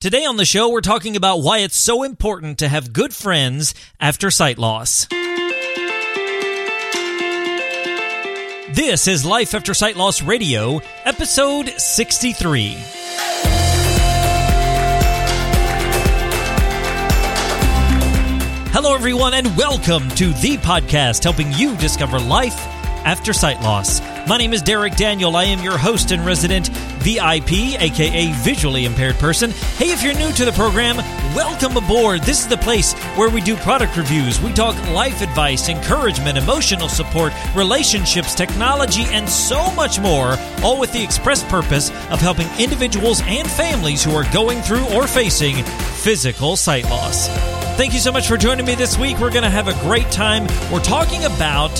Today on the show, we're talking about why it's so important to have good friends after sight loss. This is Life After Sight Loss Radio, episode 63. Hello, everyone, and welcome to the podcast helping you discover life after sight loss. My name is Derek Daniel. I am your host and resident VIP, aka visually impaired person. Hey, if you're new to the program, welcome aboard. This is the place where we do product reviews, we talk life advice, encouragement, emotional support, relationships, technology, and so much more, all with the express purpose of helping individuals and families who are going through or facing physical sight loss. Thank you so much for joining me this week. We're going to have a great time. We're talking about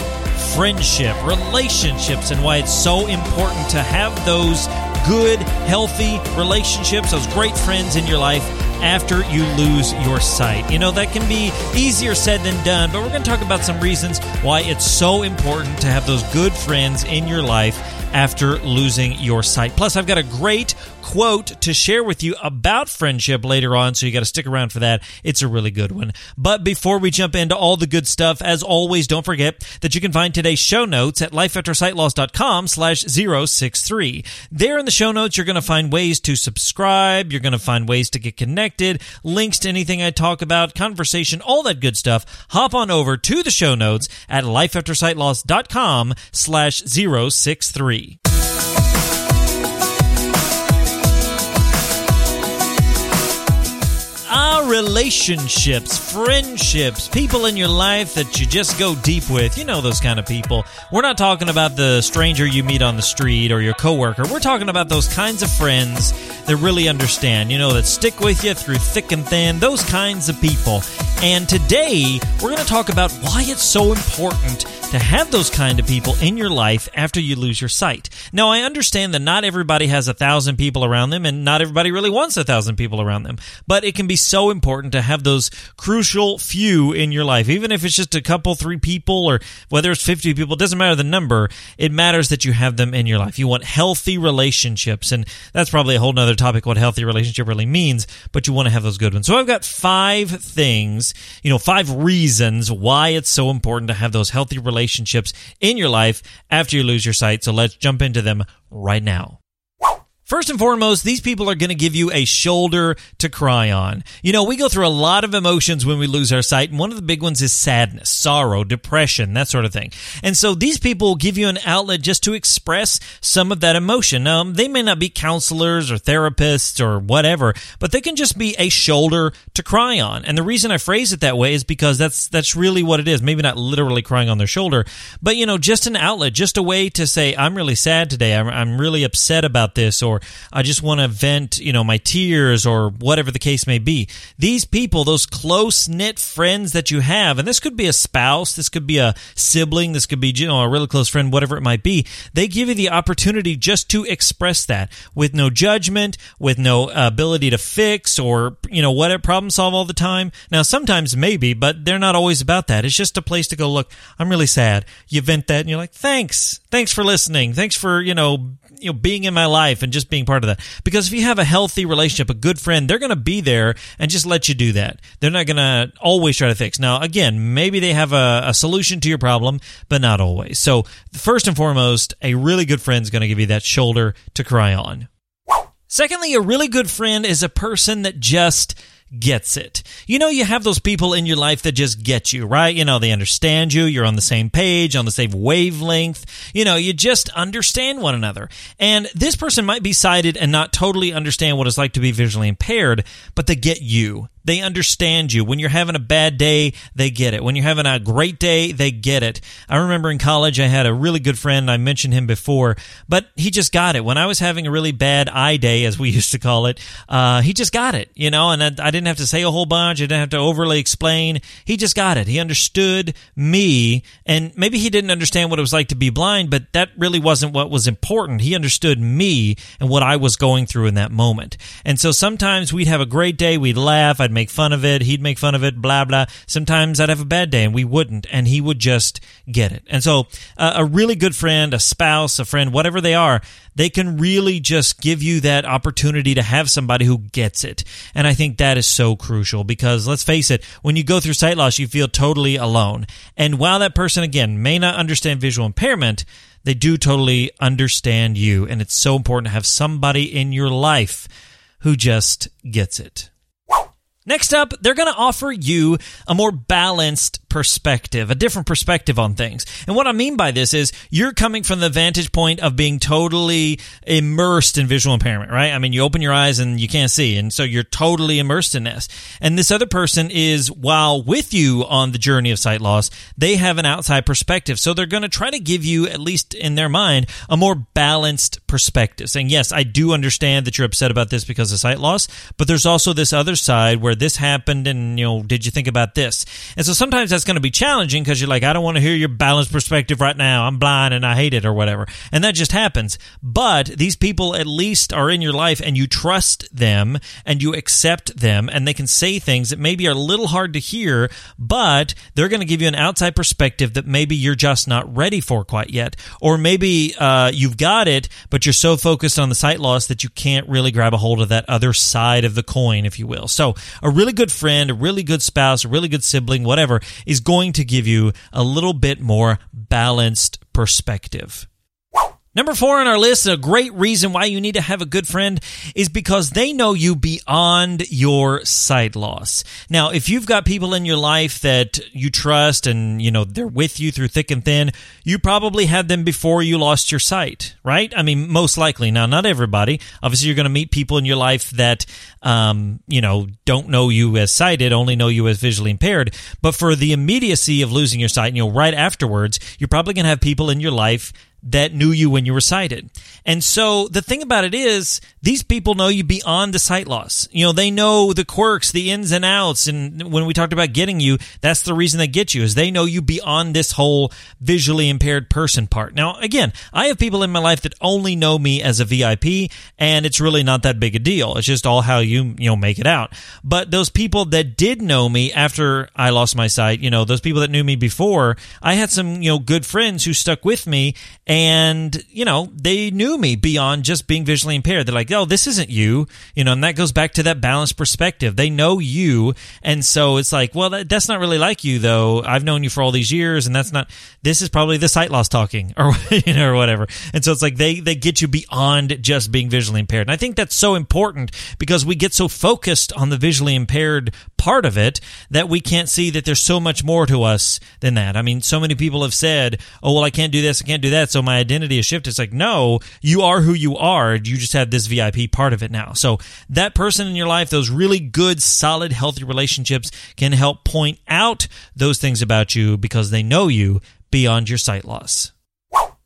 friendship, relationships, and why it's so important to have those good, healthy relationships, those great friends in your life after you lose your sight. You know, that can be easier said than done, but we're going to talk about some reasons why it's so important to have those good friends in your life after losing your sight. Plus, I've got a great quote to share with you about friendship later on, so you got to stick around for that. It's a really good one. But before we jump into all the good stuff, as always, don't forget that you can find today's show notes at lifeaftersightloss.com slash 063. There in the show notes, you're going to find ways to subscribe. You're going to find ways to get connected, links to anything I talk about, conversation, all that good stuff. Hop on over to the show notes at lifeaftersightloss.com slash 063. Relationships, friendships, people in your life that you just go deep with. You know those kind of people. We're not talking about the stranger you meet on the street or your coworker. We're talking about those kinds of friends that really understand, you know, that stick with you through thick and thin, those kinds of people. And today, we're going to talk about why it's so important to have those kind of people in your life after you lose your sight. Now, I understand that not everybody has a thousand people around them and not everybody really wants a thousand people around them, but it can be so important to have those crucial few in your life. Even if it's just a couple, three people, or whether it's 50 people, it doesn't matter the number. It matters that you have them in your life. You want healthy relationships, and that's probably a whole nother topic what healthy relationship really means, but you want to have those good ones. So I've got five things, you know, five reasons why it's so important to have those healthy relationships in your life after you lose your sight. So let's jump into them right now. First and foremost, these people are going to give you a shoulder to cry on. You know, we go through a lot of emotions when we lose our sight, and one of the big ones is sadness, sorrow, depression, that sort of thing. And so these people will give you an outlet just to express some of that emotion. Now, they may not be counselors or therapists or whatever, but they can just be a shoulder to cry on. And the reason I phrase it that way is because that's that's really what it is. Maybe not literally crying on their shoulder, but you know, just an outlet, just a way to say, "I'm really sad today. I'm, I'm really upset about this," or I just want to vent, you know, my tears or whatever the case may be. These people, those close knit friends that you have, and this could be a spouse, this could be a sibling, this could be, you know, a really close friend, whatever it might be. They give you the opportunity just to express that with no judgment, with no ability to fix or, you know, whatever problem solve all the time. Now, sometimes maybe, but they're not always about that. It's just a place to go, look, I'm really sad. You vent that and you're like, thanks. Thanks for listening. Thanks for, you know, you know being in my life and just being part of that. Because if you have a healthy relationship a good friend they're going to be there and just let you do that. They're not going to always try to fix. Now again maybe they have a, a solution to your problem but not always. So first and foremost a really good friend is going to give you that shoulder to cry on. Secondly a really good friend is a person that just gets it. You know, you have those people in your life that just get you, right? You know, they understand you. You're on the same page, on the same wavelength. You know, you just understand one another. And this person might be sighted and not totally understand what it's like to be visually impaired, but they get you. They understand you. When you're having a bad day, they get it. When you're having a great day, they get it. I remember in college, I had a really good friend. I mentioned him before, but he just got it. When I was having a really bad eye day, as we used to call it, uh, he just got it, you know, and I, I didn't have to say a whole bunch. I didn't have to overly explain. He just got it. He understood me, and maybe he didn't understand what it was like to be blind, but that really wasn't what was important. He understood me and what I was going through in that moment. And so sometimes we'd have a great day, we'd laugh, I'd I'd make fun of it. He'd make fun of it, blah, blah. Sometimes I'd have a bad day and we wouldn't. And he would just get it. And so uh, a really good friend, a spouse, a friend, whatever they are, they can really just give you that opportunity to have somebody who gets it. And I think that is so crucial because let's face it, when you go through sight loss, you feel totally alone. And while that person, again, may not understand visual impairment, they do totally understand you. And it's so important to have somebody in your life who just gets it. Next up, they're going to offer you a more balanced perspective, a different perspective on things. And what I mean by this is you're coming from the vantage point of being totally immersed in visual impairment, right? I mean, you open your eyes and you can't see. And so you're totally immersed in this. And this other person is, while with you on the journey of sight loss, they have an outside perspective. So they're going to try to give you, at least in their mind, a more balanced perspective saying, yes, I do understand that you're upset about this because of sight loss, but there's also this other side where this happened and you know did you think about this and so sometimes that's going to be challenging because you're like i don't want to hear your balanced perspective right now. I'm blind and i hate it or whatever. And that just happens. But these people at least are in your life and you trust them and you accept them and they can say things that maybe are a little hard to hear but they're going to give you an outside perspective that maybe you're just not ready for quite yet. Or maybe uh, you've got it but you're so focused on the sight loss that you can't really grab a hold of that other side of the coin if you will. So a really good friend, a really good spouse, a really good sibling, whatever, is going to give you a little bit more balanced perspective. Number four on our list, a great reason why you need to have a good friend is because they know you beyond your sight loss. Now, if you've got people in your life that you trust and, you know, they're with you through thick and thin, you probably had them before you lost your sight, right? I mean, most likely. Now, not everybody. Obviously, you're going to meet people in your life that, um, you know, don't know you as sighted, only know you as visually impaired. But for the immediacy of losing your sight, you know, right afterwards, you're probably going to have people in your life that knew you when you were sighted. And so the thing about it is, these people know you beyond the sight loss. You know, they know the quirks, the ins and outs. And when we talked about getting you, that's the reason they get you is they know you beyond this whole visually impaired person part. Now, again, I have people in my life that only know me as a VIP and it's really not that big a deal. It's just all how you, you know, make it out. But those people that did know me after I lost my sight, you know, those people that knew me before, I had some, you know, good friends who stuck with me and you know they knew me beyond just being visually impaired. They're like oh this isn't you. You know and that goes back to that balanced perspective. They know you. And so it's like well that, that's not really like you though. I've known you for all these years and that's not this is probably the sight loss talking or you know or whatever. And so it's like they they get you beyond just being visually impaired. And i think that's so important because we get so focused on the visually impaired part of it that we can't see that there's so much more to us than that i mean so many people have said oh well i can't do this i can't do that so my identity is shifted. It's like, no, you are who you are. You just have this VIP part of it now. So that person in your life, those really good, solid, healthy relationships can help point out those things about you because they know you beyond your sight loss.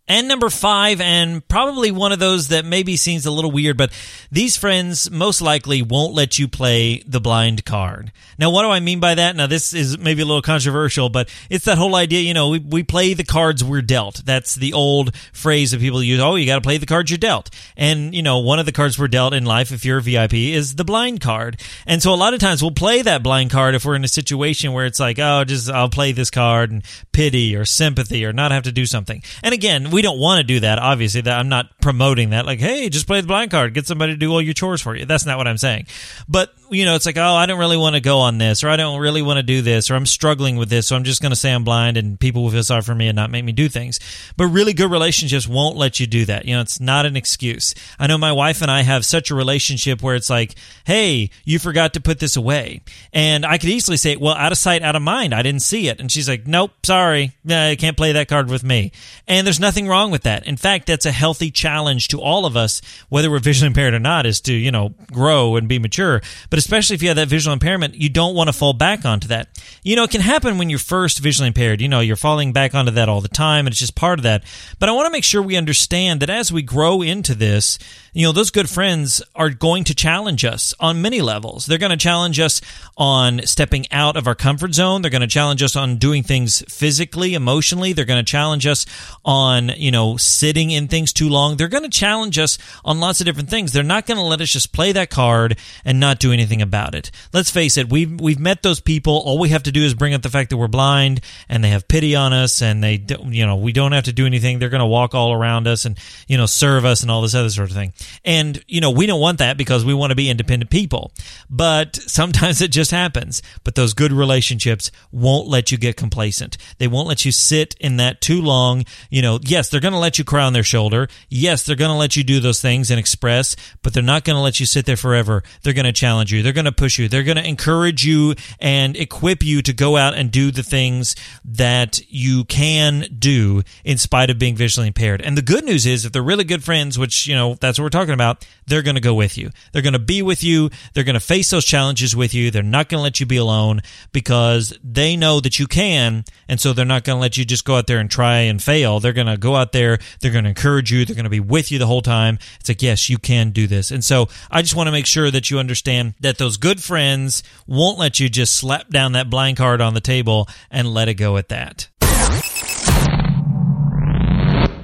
And number five, and probably one of those that maybe seems a little weird, but these friends most likely won't let you play the blind card. Now, what do I mean by that? Now, this is maybe a little controversial, but it's that whole idea, you know, we, we play the cards we're dealt. That's the old phrase that people use. Oh, you got to play the cards you're dealt. And, you know, one of the cards we're dealt in life, if you're a VIP, is the blind card. And so a lot of times we'll play that blind card if we're in a situation where it's like, oh, just I'll play this card and pity or sympathy or not have to do something. And again, we don't want to do that. Obviously, that I'm not promoting that. Like, hey, just play the blind card, get somebody to do all your chores for you. That's not what I'm saying. But you know, it's like, oh, I don't really want to go on this, or I don't really want to do this, or I'm struggling with this, so I'm just going to say I'm blind, and people will feel sorry for me and not make me do things. But really good relationships won't let you do that. You know, it's not an excuse. I know my wife and I have such a relationship where it's like, hey, you forgot to put this away, and I could easily say, well, out of sight, out of mind, I didn't see it, and she's like, nope, sorry, I can't play that card with me, and there's nothing wrong with that. In fact, that's a healthy challenge to all of us, whether we're visually impaired or not, is to, you know, grow and be mature. But especially if you have that visual impairment, you don't want to fall back onto that. You know, it can happen when you're first visually impaired. You know, you're falling back onto that all the time, and it's just part of that. But I want to make sure we understand that as we grow into this, you know, those good friends are going to challenge us on many levels. They're going to challenge us on stepping out of our comfort zone. They're going to challenge us on doing things physically, emotionally. They're going to challenge us on you know, sitting in things too long. They're going to challenge us on lots of different things. They're not going to let us just play that card and not do anything about it. Let's face it, we've, we've met those people. All we have to do is bring up the fact that we're blind and they have pity on us and they, don't, you know, we don't have to do anything. They're going to walk all around us and, you know, serve us and all this other sort of thing. And, you know, we don't want that because we want to be independent people. But sometimes it just happens. But those good relationships won't let you get complacent. They won't let you sit in that too long. You know, yes, they're going to let you cry on their shoulder. Yes, they're going to let you do those things and express, but they're not going to let you sit there forever. They're going to challenge you. They're going to push you. They're going to encourage you and equip you to go out and do the things that you can do in spite of being visually impaired. And the good news is if they're really good friends, which, you know, that's what we're talking about, they're going to go with you. They're going to be with you. They're going to face those challenges with you. They're not going to let you be alone because they know that you can. And so they're not going to let you just go out there and try and fail. They're going to go out there. They're going to encourage you. They're going to be with you the whole time. It's like, yes, you can do this. And so I just want to make sure that you understand that those good friends won't let you just slap down that blind card on the table and let it go at that.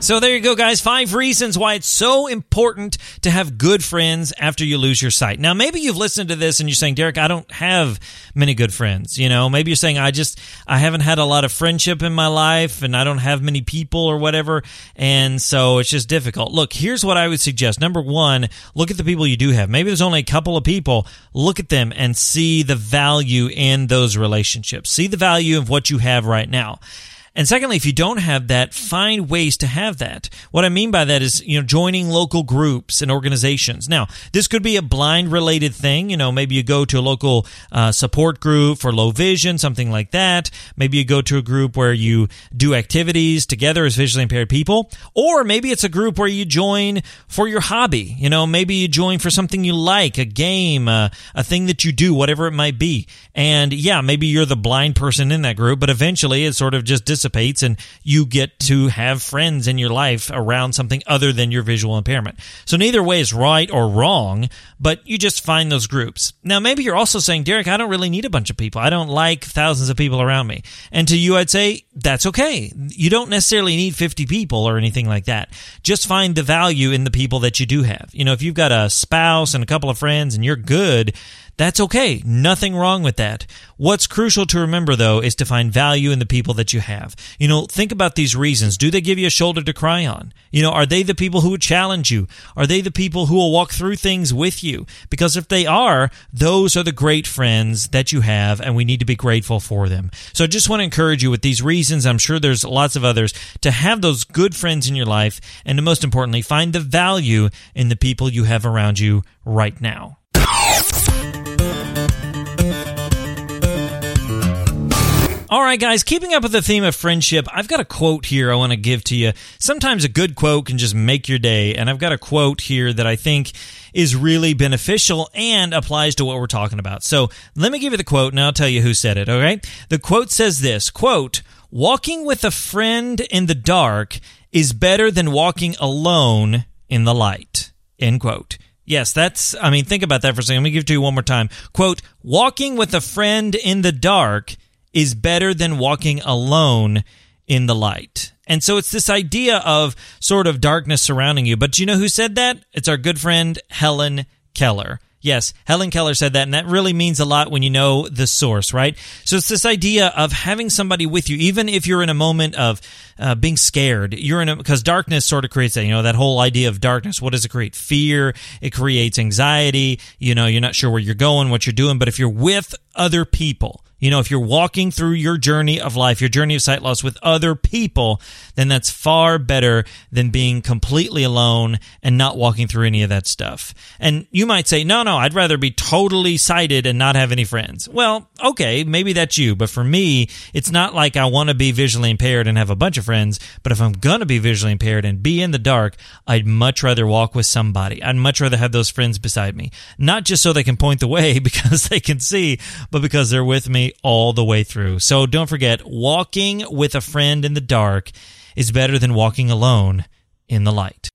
So there you go, guys. Five reasons why it's so important to have good friends after you lose your sight. Now, maybe you've listened to this and you're saying, Derek, I don't have many good friends. You know, maybe you're saying, I just, I haven't had a lot of friendship in my life and I don't have many people or whatever. And so it's just difficult. Look, here's what I would suggest. Number one, look at the people you do have. Maybe there's only a couple of people. Look at them and see the value in those relationships. See the value of what you have right now. And secondly, if you don't have that, find ways to have that. What I mean by that is, you know, joining local groups and organizations. Now, this could be a blind related thing. You know, maybe you go to a local uh, support group for low vision, something like that. Maybe you go to a group where you do activities together as visually impaired people. Or maybe it's a group where you join for your hobby. You know, maybe you join for something you like, a game, uh, a thing that you do, whatever it might be. And yeah, maybe you're the blind person in that group, but eventually it sort of just dissipates and you get to have friends in your life around something other than your visual impairment. So neither way is right or wrong, but you just find those groups. Now, maybe you're also saying, Derek, I don't really need a bunch of people. I don't like thousands of people around me. And to you, I'd say, that's okay. You don't necessarily need 50 people or anything like that. Just find the value in the people that you do have. You know, if you've got a spouse and a couple of friends and you're good, that's okay. Nothing wrong with that. What's crucial to remember though is to find value in the people that you have. You know, think about these reasons. Do they give you a shoulder to cry on? You know, are they the people who would challenge you? Are they the people who will walk through things with you? Because if they are, those are the great friends that you have and we need to be grateful for them. So I just want to encourage you with these reasons. I'm sure there's lots of others to have those good friends in your life and to most importantly, find the value in the people you have around you right now. All right, guys, keeping up with the theme of friendship, I've got a quote here I want to give to you. Sometimes a good quote can just make your day, and I've got a quote here that I think is really beneficial and applies to what we're talking about. So let me give you the quote, and I'll tell you who said it, all right? The quote says this, quote, walking with a friend in the dark is better than walking alone in the light, end quote. Yes, that's, I mean, think about that for a second. Let me give it to you one more time. Quote, walking with a friend in the dark is better than walking alone in the light. And so it's this idea of sort of darkness surrounding you. But do you know who said that? It's our good friend Helen Keller. Yes, Helen Keller said that, and that really means a lot when you know the source, right? So it's this idea of having somebody with you, even if you're in a moment of uh, being scared. You're in a because darkness sort of creates that. You know that whole idea of darkness. What does it create? Fear. It creates anxiety. You know, you're not sure where you're going, what you're doing. But if you're with other people, you know, if you're walking through your journey of life, your journey of sight loss with other people, then that's far better than being completely alone and not walking through any of that stuff. And you might say, no, no, I'd rather be totally sighted and not have any friends. Well, okay, maybe that's you. But for me, it's not like I want to be visually impaired and have a bunch of friends. But if I'm going to be visually impaired and be in the dark, I'd much rather walk with somebody. I'd much rather have those friends beside me. Not just so they can point the way because they can see, but because they're with me all the way through. So don't forget, walking with a friend in the dark is better than walking alone in the light.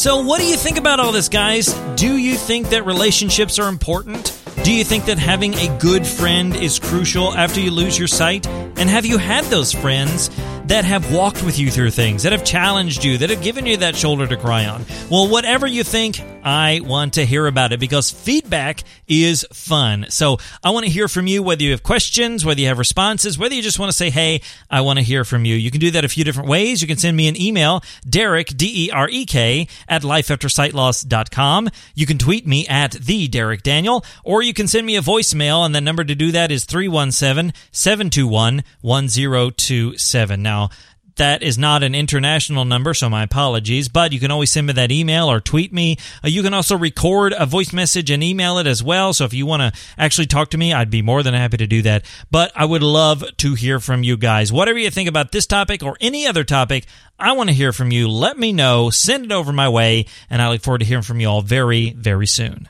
So, what do you think about all this, guys? Do you think that relationships are important? Do you think that having a good friend is crucial after you lose your sight? And have you had those friends that have walked with you through things, that have challenged you, that have given you that shoulder to cry on? Well, whatever you think, I want to hear about it because feedback is fun. So I want to hear from you, whether you have questions, whether you have responses, whether you just want to say, hey, I want to hear from you. You can do that a few different ways. You can send me an email, Derek, D E R E K, at lifeaftersightloss.com. You can tweet me at the Derek Daniel, or you can send me a voicemail, and the number to do that is 317 721 1027. Now, that is not an international number, so my apologies. But you can always send me that email or tweet me. Uh, you can also record a voice message and email it as well. So if you want to actually talk to me, I'd be more than happy to do that. But I would love to hear from you guys. Whatever you think about this topic or any other topic, I want to hear from you. Let me know. Send it over my way. And I look forward to hearing from you all very, very soon.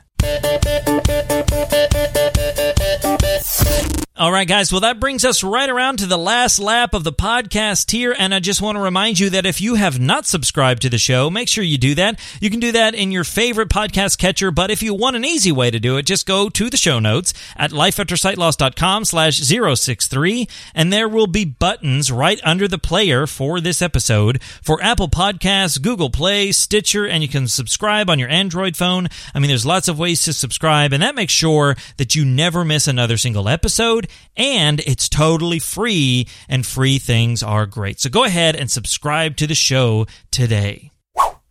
All right, guys. Well, that brings us right around to the last lap of the podcast here. And I just want to remind you that if you have not subscribed to the show, make sure you do that. You can do that in your favorite podcast catcher. But if you want an easy way to do it, just go to the show notes at lifeaftersightloss.com slash 063. And there will be buttons right under the player for this episode for Apple Podcasts, Google Play, Stitcher, and you can subscribe on your Android phone. I mean, there's lots of ways to subscribe, and that makes sure that you never miss another single episode and it's totally free, and free things are great. So go ahead and subscribe to the show today.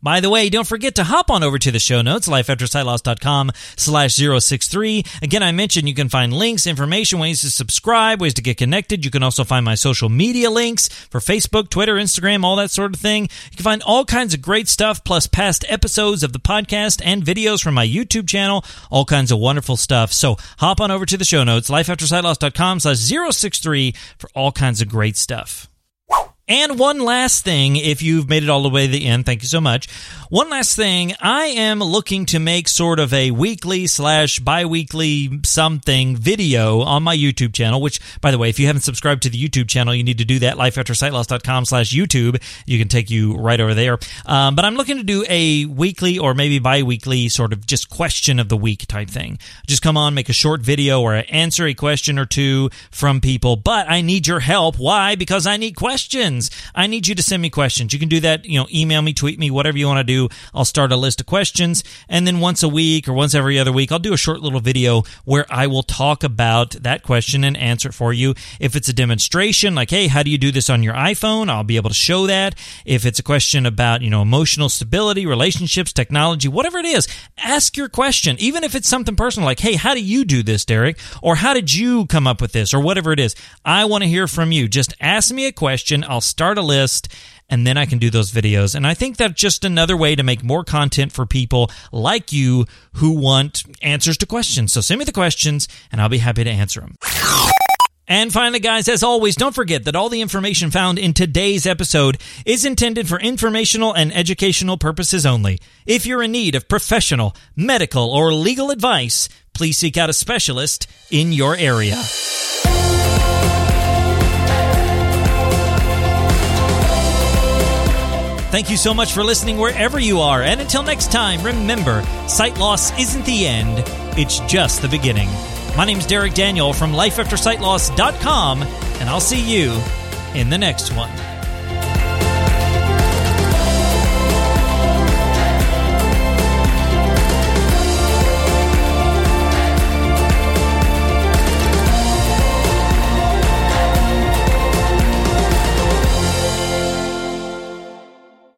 By the way, don't forget to hop on over to the show notes, lifeaftersightloss.com slash 063. Again, I mentioned you can find links, information, ways to subscribe, ways to get connected. You can also find my social media links for Facebook, Twitter, Instagram, all that sort of thing. You can find all kinds of great stuff, plus past episodes of the podcast and videos from my YouTube channel, all kinds of wonderful stuff. So hop on over to the show notes, lifeaftersightloss.com slash 063 for all kinds of great stuff. And one last thing, if you've made it all the way to the end, thank you so much. One last thing, I am looking to make sort of a weekly slash bi-weekly something video on my YouTube channel, which, by the way, if you haven't subscribed to the YouTube channel, you need to do that, lifeaftersightloss.com slash YouTube. You can take you right over there. Um, but I'm looking to do a weekly or maybe bi-weekly sort of just question of the week type thing. Just come on, make a short video or answer a question or two from people, but I need your help. Why? Because I need questions questions. I need you to send me questions. You can do that, you know, email me, tweet me, whatever you want to do. I'll start a list of questions. And then once a week or once every other week, I'll do a short little video where I will talk about that question and answer it for you. If it's a demonstration, like, hey, how do you do this on your iPhone? I'll be able to show that. If it's a question about, you know, emotional stability, relationships, technology, whatever it is, ask your question. Even if it's something personal, like, hey, how do you do this, Derek? Or how did you come up with this? Or whatever it is. I want to hear from you. Just ask me a question. I'll start a list and then I can do those videos. And I think that's just another way to make more content for people like you who want answers to questions. So send me the questions and I'll be happy to answer them. And finally, guys, as always, don't forget that all the information found in today's episode is intended for informational and educational purposes only. If you're in need of professional, medical, or legal advice, please seek out a specialist in your area. Thank you so much for listening wherever you are. And until next time, remember sight loss isn't the end, it's just the beginning. My name's Derek Daniel from lifeaftersightloss.com, and I'll see you in the next one.